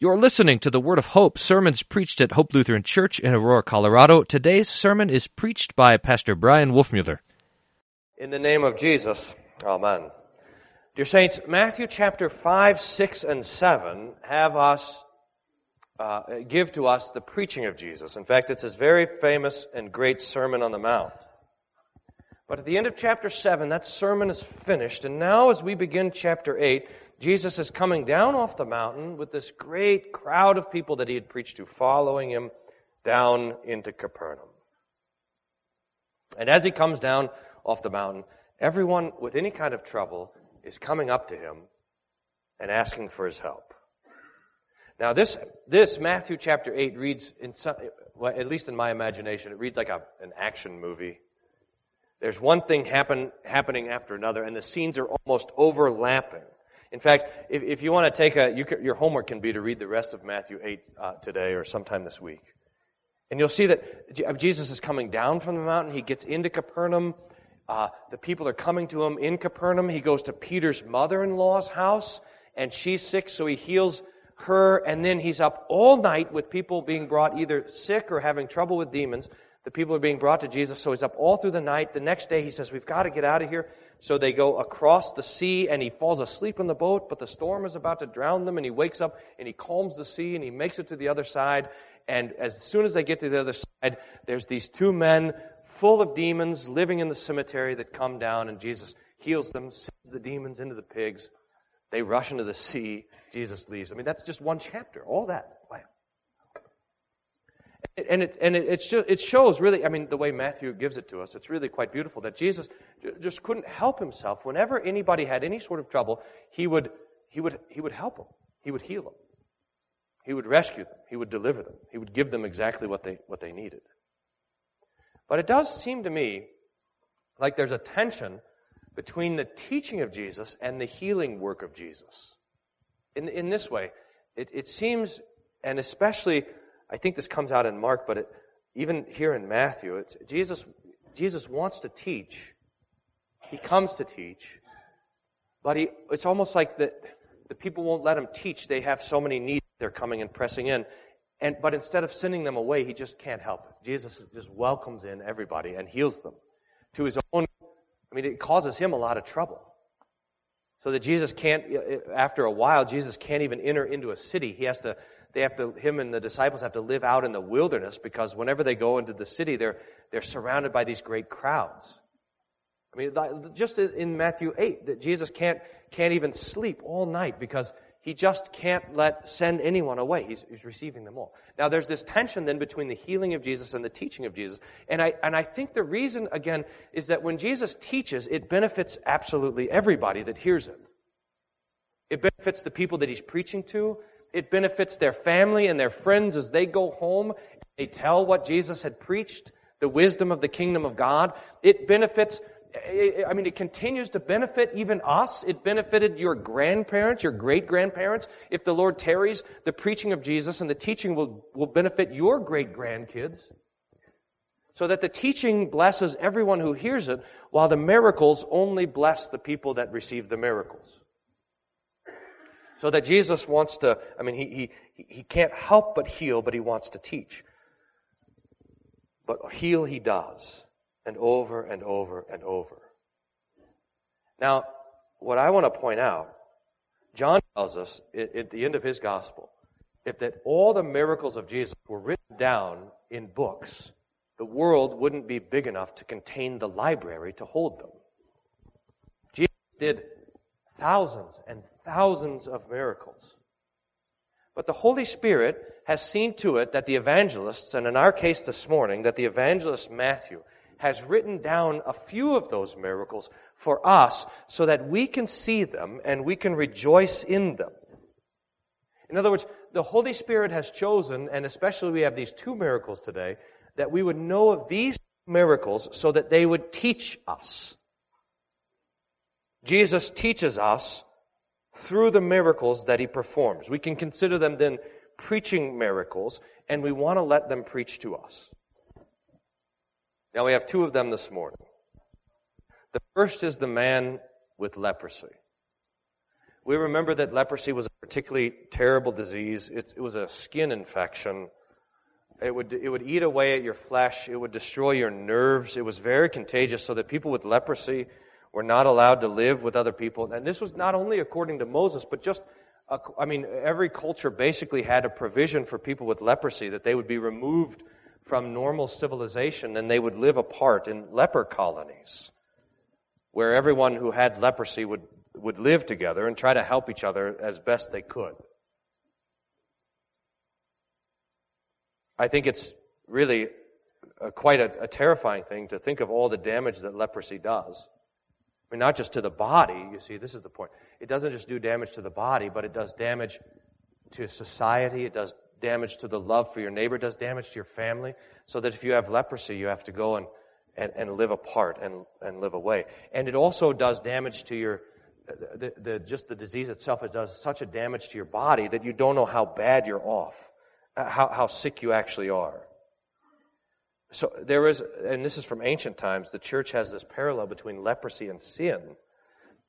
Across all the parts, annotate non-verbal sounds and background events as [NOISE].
You're listening to the Word of Hope, sermons preached at Hope Lutheran Church in Aurora, Colorado. Today's sermon is preached by Pastor Bryan Wolfmueller. In the name of Jesus, Amen. Dear Saints, Matthew chapter 5, 6, and 7 have us, uh, give to us the preaching of Jesus. In fact, it's his very famous and great Sermon on the Mount. But at the end of chapter 7, that sermon is finished, and now as we begin chapter 8, Jesus is coming down off the mountain with this great crowd of people that he had preached to, following him down into Capernaum. And as he comes down off the mountain, everyone with any kind of trouble is coming up to him and asking for his help. Now, this, this Matthew chapter 8 reads, in some, well, at least in my imagination, it reads like a, an action movie. There's one thing happen, happening after another, and the scenes are almost overlapping. In fact, if, if you want to take a, you can, your homework can be to read the rest of Matthew 8 uh, today or sometime this week. And you'll see that Jesus is coming down from the mountain. He gets into Capernaum. Uh, the people are coming to him in Capernaum. He goes to Peter's mother in law's house, and she's sick, so he heals her. And then he's up all night with people being brought either sick or having trouble with demons. The people are being brought to Jesus, so he's up all through the night. The next day he says, We've got to get out of here. So they go across the sea and he falls asleep in the boat, but the storm is about to drown them and he wakes up and he calms the sea and he makes it to the other side. And as soon as they get to the other side, there's these two men full of demons living in the cemetery that come down and Jesus heals them, sends the demons into the pigs. They rush into the sea. Jesus leaves. I mean, that's just one chapter. All that. And it, and it, it shows really, I mean, the way Matthew gives it to us, it's really quite beautiful that Jesus just couldn't help himself. Whenever anybody had any sort of trouble, he would, he would, he would help them. He would heal them. He would rescue them. He would deliver them. He would give them exactly what they, what they needed. But it does seem to me like there's a tension between the teaching of Jesus and the healing work of Jesus. In, in this way, it, it seems, and especially I think this comes out in Mark, but it, even here in Matthew, it's, Jesus, Jesus wants to teach. He comes to teach. But he, it's almost like the, the people won't let him teach. They have so many needs. They're coming and pressing in. And, but instead of sending them away, he just can't help it. Jesus just welcomes in everybody and heals them to his own. I mean, it causes him a lot of trouble. So that Jesus can't, after a while, Jesus can't even enter into a city. He has to they have to, him and the disciples have to live out in the wilderness because whenever they go into the city, they're, they're surrounded by these great crowds. I mean, just in Matthew 8, that Jesus can't, can't even sleep all night because he just can't let, send anyone away. He's, he's receiving them all. Now, there's this tension then between the healing of Jesus and the teaching of Jesus. And I, and I think the reason, again, is that when Jesus teaches, it benefits absolutely everybody that hears it. It benefits the people that he's preaching to. It benefits their family and their friends as they go home. They tell what Jesus had preached, the wisdom of the kingdom of God. It benefits I mean, it continues to benefit even us. It benefited your grandparents, your great grandparents. If the Lord tarries, the preaching of Jesus and the teaching will, will benefit your great grandkids. So that the teaching blesses everyone who hears it, while the miracles only bless the people that receive the miracles. So that Jesus wants to, I mean, he, he, he can't help but heal, but he wants to teach. But heal he does, and over and over and over. Now, what I want to point out, John tells us at the end of his gospel, if that all the miracles of Jesus were written down in books, the world wouldn't be big enough to contain the library to hold them. Jesus did thousands and thousands of miracles. But the Holy Spirit has seen to it that the evangelists, and in our case this morning, that the evangelist Matthew has written down a few of those miracles for us so that we can see them and we can rejoice in them. In other words, the Holy Spirit has chosen, and especially we have these two miracles today, that we would know of these miracles so that they would teach us. Jesus teaches us through the miracles that he performs. We can consider them then preaching miracles, and we want to let them preach to us. Now we have two of them this morning. The first is the man with leprosy. We remember that leprosy was a particularly terrible disease. It's, it was a skin infection. It would, it would eat away at your flesh. It would destroy your nerves. It was very contagious, so that people with leprosy were not allowed to live with other people. And this was not only according to Moses, but just, uh, I mean, every culture basically had a provision for people with leprosy that they would be removed from normal civilization and they would live apart in leper colonies where everyone who had leprosy would, would live together and try to help each other as best they could. I think it's really a, quite a, a, terrifying thing to think of all the damage that leprosy does. I mean, not just to the body, you see, this is the point. It doesn't just do damage to the body, but it does damage to society, it does damage to the love for your neighbor, it does damage to your family, so that if you have leprosy, you have to go and, and, and live apart and, and live away. And it also does damage to your, the, the, just the disease itself, it does such a damage to your body that you don't know how bad you're off. Uh, how, how sick you actually are. So there is, and this is from ancient times, the church has this parallel between leprosy and sin.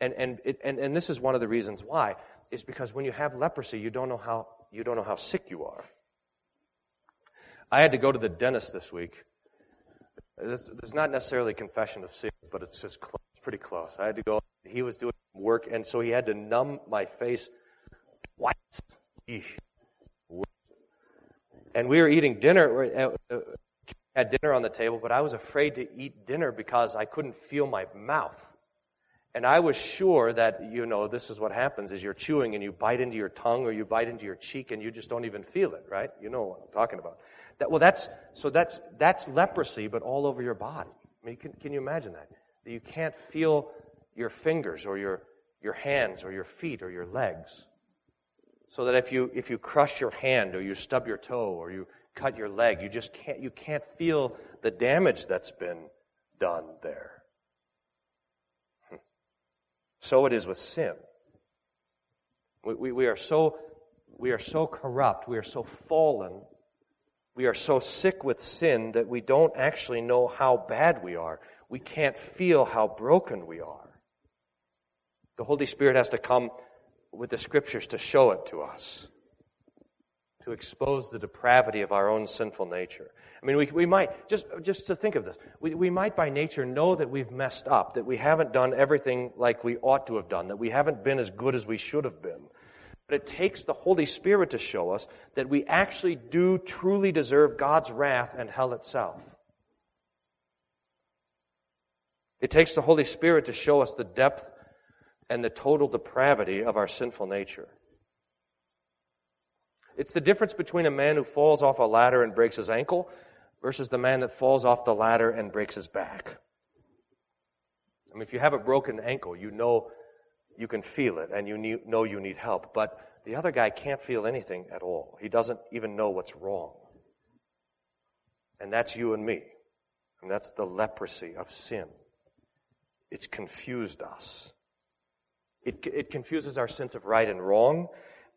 And, and, it, and, and this is one of the reasons why, is because when you have leprosy, you don't know how, you don't know how sick you are. I had to go to the dentist this week. This, this is not necessarily a confession of sin, but it's just close, pretty close. I had to go, he was doing work, and so he had to numb my face twice. And we were eating dinner. Uh, uh, Had dinner on the table, but I was afraid to eat dinner because I couldn't feel my mouth. And I was sure that, you know, this is what happens is you're chewing and you bite into your tongue or you bite into your cheek and you just don't even feel it, right? You know what I'm talking about. That, well, that's, so that's, that's leprosy, but all over your body. I mean, can, can you imagine that? That you can't feel your fingers or your, your hands or your feet or your legs. So that if you, if you crush your hand or you stub your toe or you cut your leg, you just can't, you can't feel the damage that's been done there. Hmm. So it is with sin. We, we, we, are so, we are so corrupt, we are so fallen, we are so sick with sin that we don't actually know how bad we are. We can't feel how broken we are. The Holy Spirit has to come with the scriptures to show it to us, to expose the depravity of our own sinful nature. I mean, we, we might, just, just to think of this, we, we might by nature know that we've messed up, that we haven't done everything like we ought to have done, that we haven't been as good as we should have been. But it takes the Holy Spirit to show us that we actually do truly deserve God's wrath and hell itself. It takes the Holy Spirit to show us the depth and the total depravity of our sinful nature. It's the difference between a man who falls off a ladder and breaks his ankle versus the man that falls off the ladder and breaks his back. I mean, if you have a broken ankle, you know you can feel it and you need, know you need help. But the other guy can't feel anything at all. He doesn't even know what's wrong. And that's you and me. And that's the leprosy of sin. It's confused us. It, it confuses our sense of right and wrong.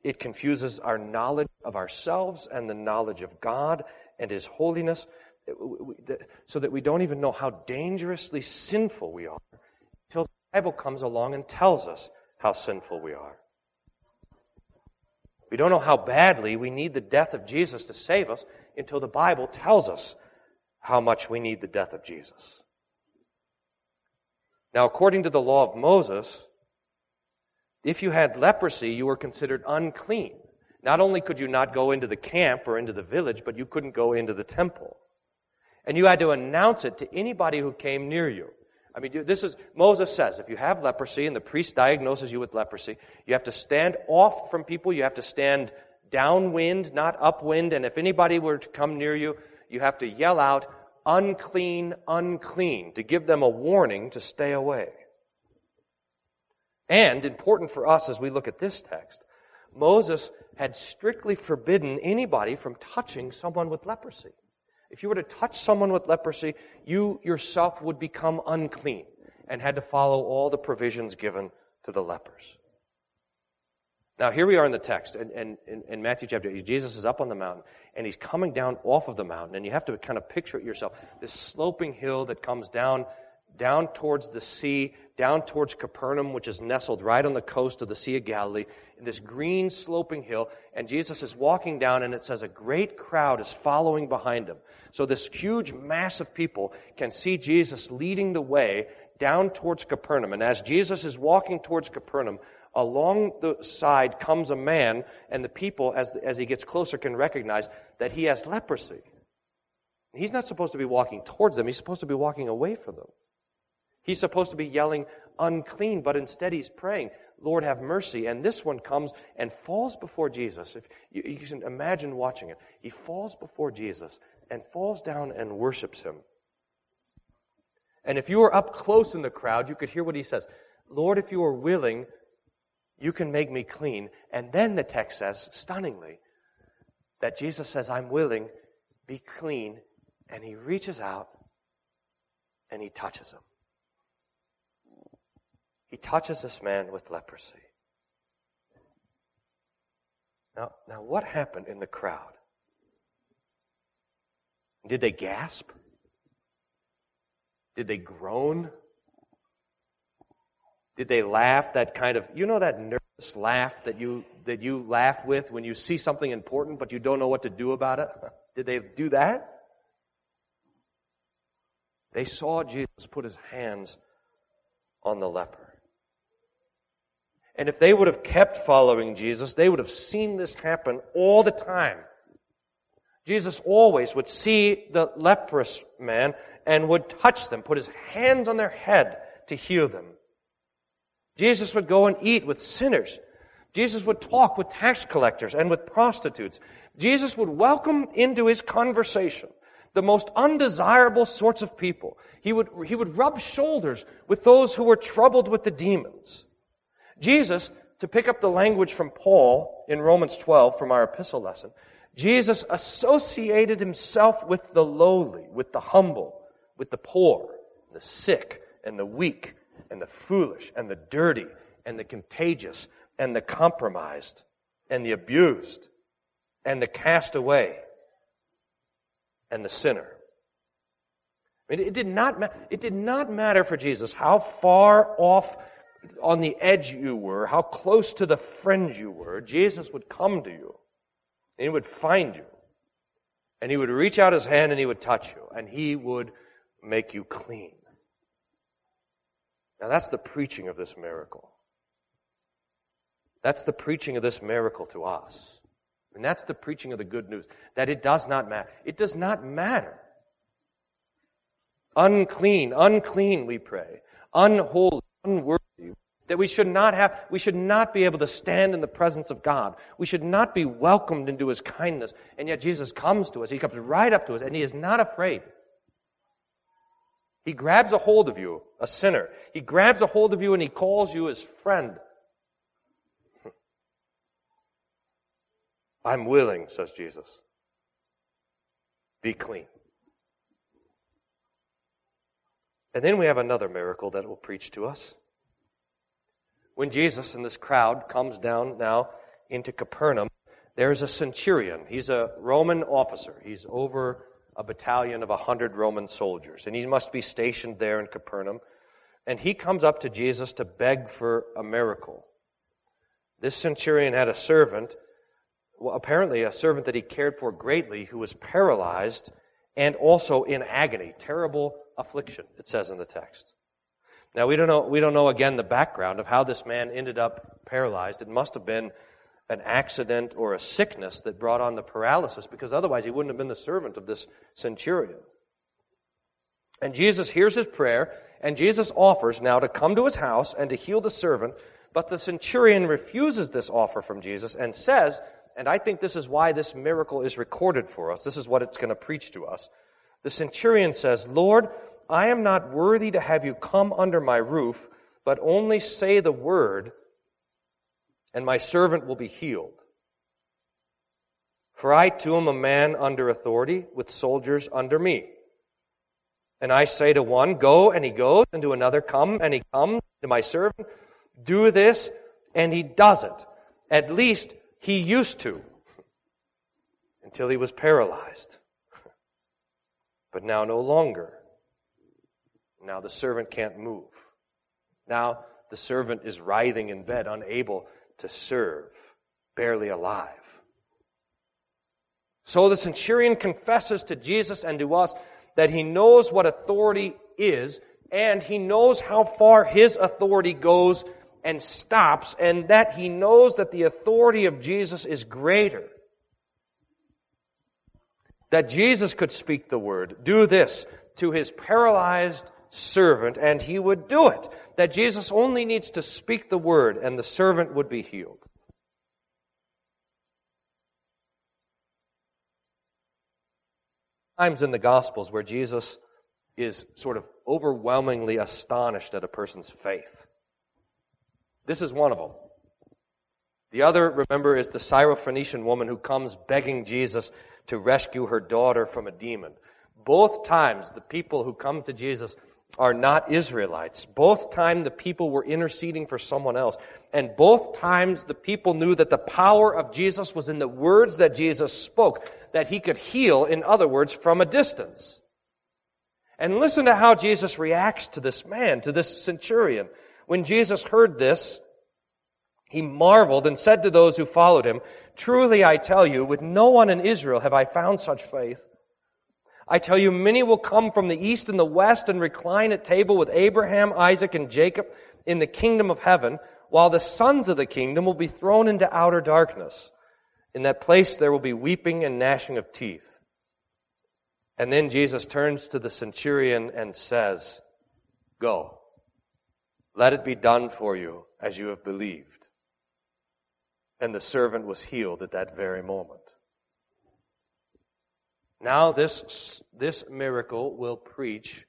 It confuses our knowledge of ourselves and the knowledge of God and His holiness so that we don't even know how dangerously sinful we are until the Bible comes along and tells us how sinful we are. We don't know how badly we need the death of Jesus to save us until the Bible tells us how much we need the death of Jesus. Now, according to the law of Moses, if you had leprosy, you were considered unclean. Not only could you not go into the camp or into the village, but you couldn't go into the temple. And you had to announce it to anybody who came near you. I mean, this is, Moses says, if you have leprosy and the priest diagnoses you with leprosy, you have to stand off from people, you have to stand downwind, not upwind, and if anybody were to come near you, you have to yell out, unclean, unclean, to give them a warning to stay away. And important for us as we look at this text, Moses had strictly forbidden anybody from touching someone with leprosy. If you were to touch someone with leprosy, you yourself would become unclean and had to follow all the provisions given to the lepers. Now, here we are in the text, and, in Matthew chapter 8, Jesus is up on the mountain, and he's coming down off of the mountain, and you have to kind of picture it yourself. This sloping hill that comes down down towards the sea, down towards Capernaum, which is nestled right on the coast of the Sea of Galilee, in this green sloping hill. And Jesus is walking down, and it says a great crowd is following behind him. So this huge mass of people can see Jesus leading the way down towards Capernaum. And as Jesus is walking towards Capernaum, along the side comes a man, and the people, as, as he gets closer, can recognize that he has leprosy. He's not supposed to be walking towards them, he's supposed to be walking away from them. He's supposed to be yelling, unclean, but instead he's praying, Lord, have mercy. And this one comes and falls before Jesus. If you, you can imagine watching it, he falls before Jesus and falls down and worships him. And if you were up close in the crowd, you could hear what he says Lord, if you are willing, you can make me clean. And then the text says, stunningly, that Jesus says, I'm willing, be clean. And he reaches out and he touches him. He touches this man with leprosy. Now, now what happened in the crowd? Did they gasp? Did they groan? Did they laugh that kind of, you know, that nervous laugh that you, that you laugh with when you see something important but you don't know what to do about it? [LAUGHS] Did they do that? They saw Jesus put his hands on the leper. And if they would have kept following Jesus, they would have seen this happen all the time. Jesus always would see the leprous man and would touch them, put his hands on their head to heal them. Jesus would go and eat with sinners. Jesus would talk with tax collectors and with prostitutes. Jesus would welcome into his conversation the most undesirable sorts of people. He would, he would rub shoulders with those who were troubled with the demons. Jesus, to pick up the language from Paul in Romans 12 from our epistle lesson, Jesus associated himself with the lowly, with the humble, with the poor, the sick, and the weak, and the foolish and the dirty and the contagious and the compromised and the abused and the castaway and the sinner. I mean, it did not, ma- it did not matter for Jesus how far off on the edge you were, how close to the fringe you were. Jesus would come to you and he would find you and he would reach out his hand and he would touch you and he would make you clean. Now that's the preaching of this miracle. That's the preaching of this miracle to us. And that's the preaching of the good news. That it does not matter. It does not matter. Unclean, unclean, we pray. Unholy, unworthy. That we should not have, we should not be able to stand in the presence of God. We should not be welcomed into His kindness. And yet Jesus comes to us. He comes right up to us and He is not afraid. He grabs a hold of you, a sinner. He grabs a hold of you and he calls you his friend. [LAUGHS] I'm willing, says Jesus. Be clean. And then we have another miracle that will preach to us. When Jesus and this crowd comes down now into Capernaum, there's a centurion. He's a Roman officer. He's over a battalion of a hundred Roman soldiers, and he must be stationed there in Capernaum. And he comes up to Jesus to beg for a miracle. This centurion had a servant, well, apparently a servant that he cared for greatly, who was paralyzed and also in agony, terrible affliction, it says in the text. Now we don't know, we don't know again the background of how this man ended up paralyzed. It must have been an accident or a sickness that brought on the paralysis because otherwise he wouldn't have been the servant of this centurion. And Jesus hears his prayer and Jesus offers now to come to his house and to heal the servant, but the centurion refuses this offer from Jesus and says, and I think this is why this miracle is recorded for us. This is what it's going to preach to us. The centurion says, Lord, I am not worthy to have you come under my roof, but only say the word and my servant will be healed. For I too am a man under authority, with soldiers under me. And I say to one, Go, and he goes, and to another, Come, and he comes, to my servant, Do this, and he does it. At least he used to, until he was paralyzed. [LAUGHS] But now no longer. Now the servant can't move. Now the servant is writhing in bed, unable to serve, barely alive. So the centurion confesses to Jesus and to us that he knows what authority is, and he knows how far his authority goes and stops, and that he knows that the authority of Jesus is greater. That Jesus could speak the word, do this to his paralyzed servant, and he would do it. That Jesus only needs to speak the word, and the servant would be healed. Times in the Gospels where Jesus is sort of overwhelmingly astonished at a person's faith. This is one of them. The other, remember, is the Syrophoenician woman who comes begging Jesus to rescue her daughter from a demon. Both times, the people who come to Jesus are not Israelites. Both times the people were interceding for someone else. And both times the people knew that the power of Jesus was in the words that Jesus spoke, that he could heal, in other words, from a distance. And listen to how Jesus reacts to this man, to this centurion. When Jesus heard this, he marveled and said to those who followed him, Truly I tell you, with no one in Israel have I found such faith. I tell you, many will come from the east and the west and recline at table with Abraham, Isaac, and Jacob in the kingdom of heaven, while the sons of the kingdom will be thrown into outer darkness. In that place there will be weeping and gnashing of teeth. And then Jesus turns to the centurion and says, Go. Let it be done for you as you have believed. And the servant was healed at that very moment. Now, this, this miracle will preach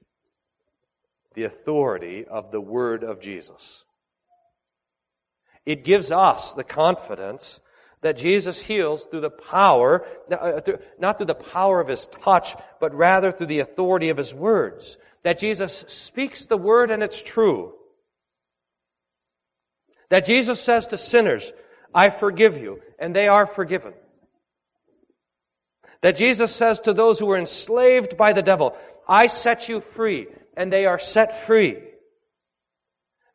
the authority of the Word of Jesus. It gives us the confidence that Jesus heals through the power, uh, not through the power of His touch, but rather through the authority of His words. That Jesus speaks the Word and it's true. That Jesus says to sinners, I forgive you, and they are forgiven. That Jesus says to those who were enslaved by the devil, I set you free, and they are set free.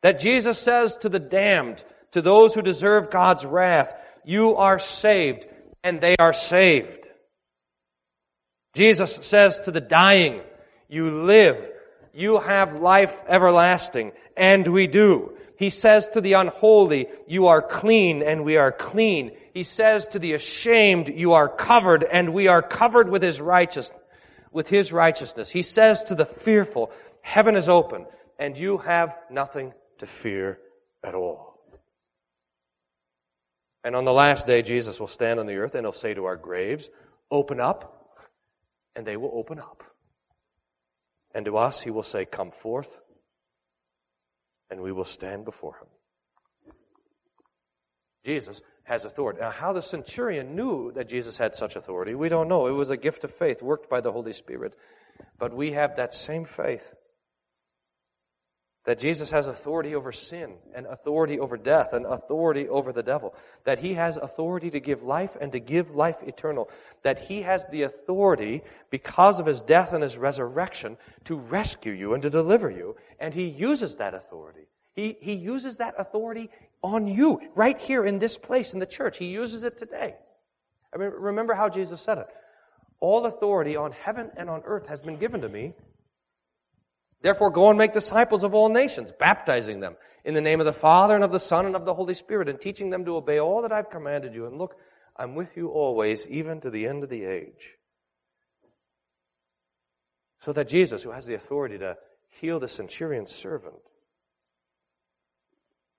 That Jesus says to the damned, to those who deserve God's wrath, you are saved, and they are saved. Jesus says to the dying, you live, you have life everlasting, and we do. He says to the unholy, you are clean, and we are clean. He says to the ashamed, you are covered and we are covered with his righteousness, with his righteousness. He says to the fearful, heaven is open and you have nothing to fear at all. And on the last day, Jesus will stand on the earth and he'll say to our graves, open up, and they will open up. And to us, he will say, come forth, and we will stand before him. Jesus has authority. Now, how the centurion knew that Jesus had such authority, we don't know. It was a gift of faith worked by the Holy Spirit. But we have that same faith that Jesus has authority over sin and authority over death and authority over the devil. That he has authority to give life and to give life eternal. That he has the authority because of his death and his resurrection to rescue you and to deliver you. And he uses that authority. He, he uses that authority on you, right here in this place in the church. He uses it today. I mean, remember how Jesus said it. All authority on heaven and on earth has been given to me. Therefore, go and make disciples of all nations, baptizing them in the name of the Father and of the Son and of the Holy Spirit, and teaching them to obey all that I've commanded you. And look, I'm with you always, even to the end of the age. So that Jesus, who has the authority to heal the centurion's servant,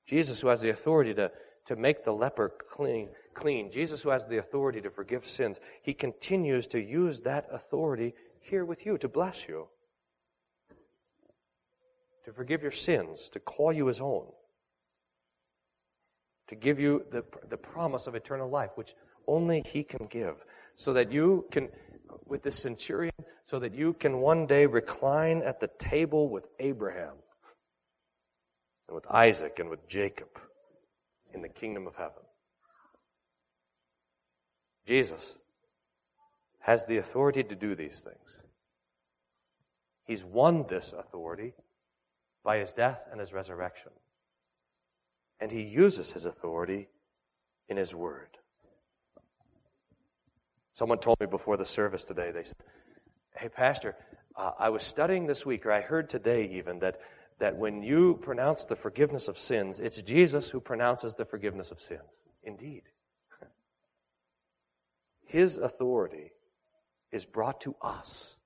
Jesus, who has the authority to, to make the leper clean, clean, Jesus, who has the authority to forgive sins, he continues to use that authority here with you to bless you, to forgive your sins, to call you his own, to give you the, the promise of eternal life, which only he can give, so that you can, with the centurion, so that you can one day recline at the table with Abraham and with Isaac and with Jacob in the kingdom of heaven. Jesus has the authority to do these things. He's won this authority by his death and his resurrection. And he uses his authority in his word. Someone told me before the service today, they said, Hey, Pastor, uh, I was studying this week, or I heard today even, that, that when you pronounce the forgiveness of sins, it's Jesus who pronounces the forgiveness of sins. Indeed. His authority is brought to us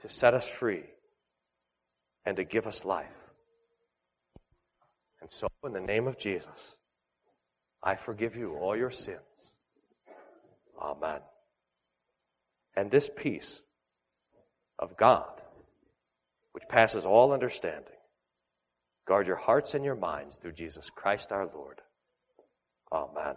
to set us free and to give us life. And so, in the name of Jesus, I forgive you all your sins. Amen. And this peace of God, which passes all understanding, guard your hearts and your minds through Jesus Christ our Lord. Amen.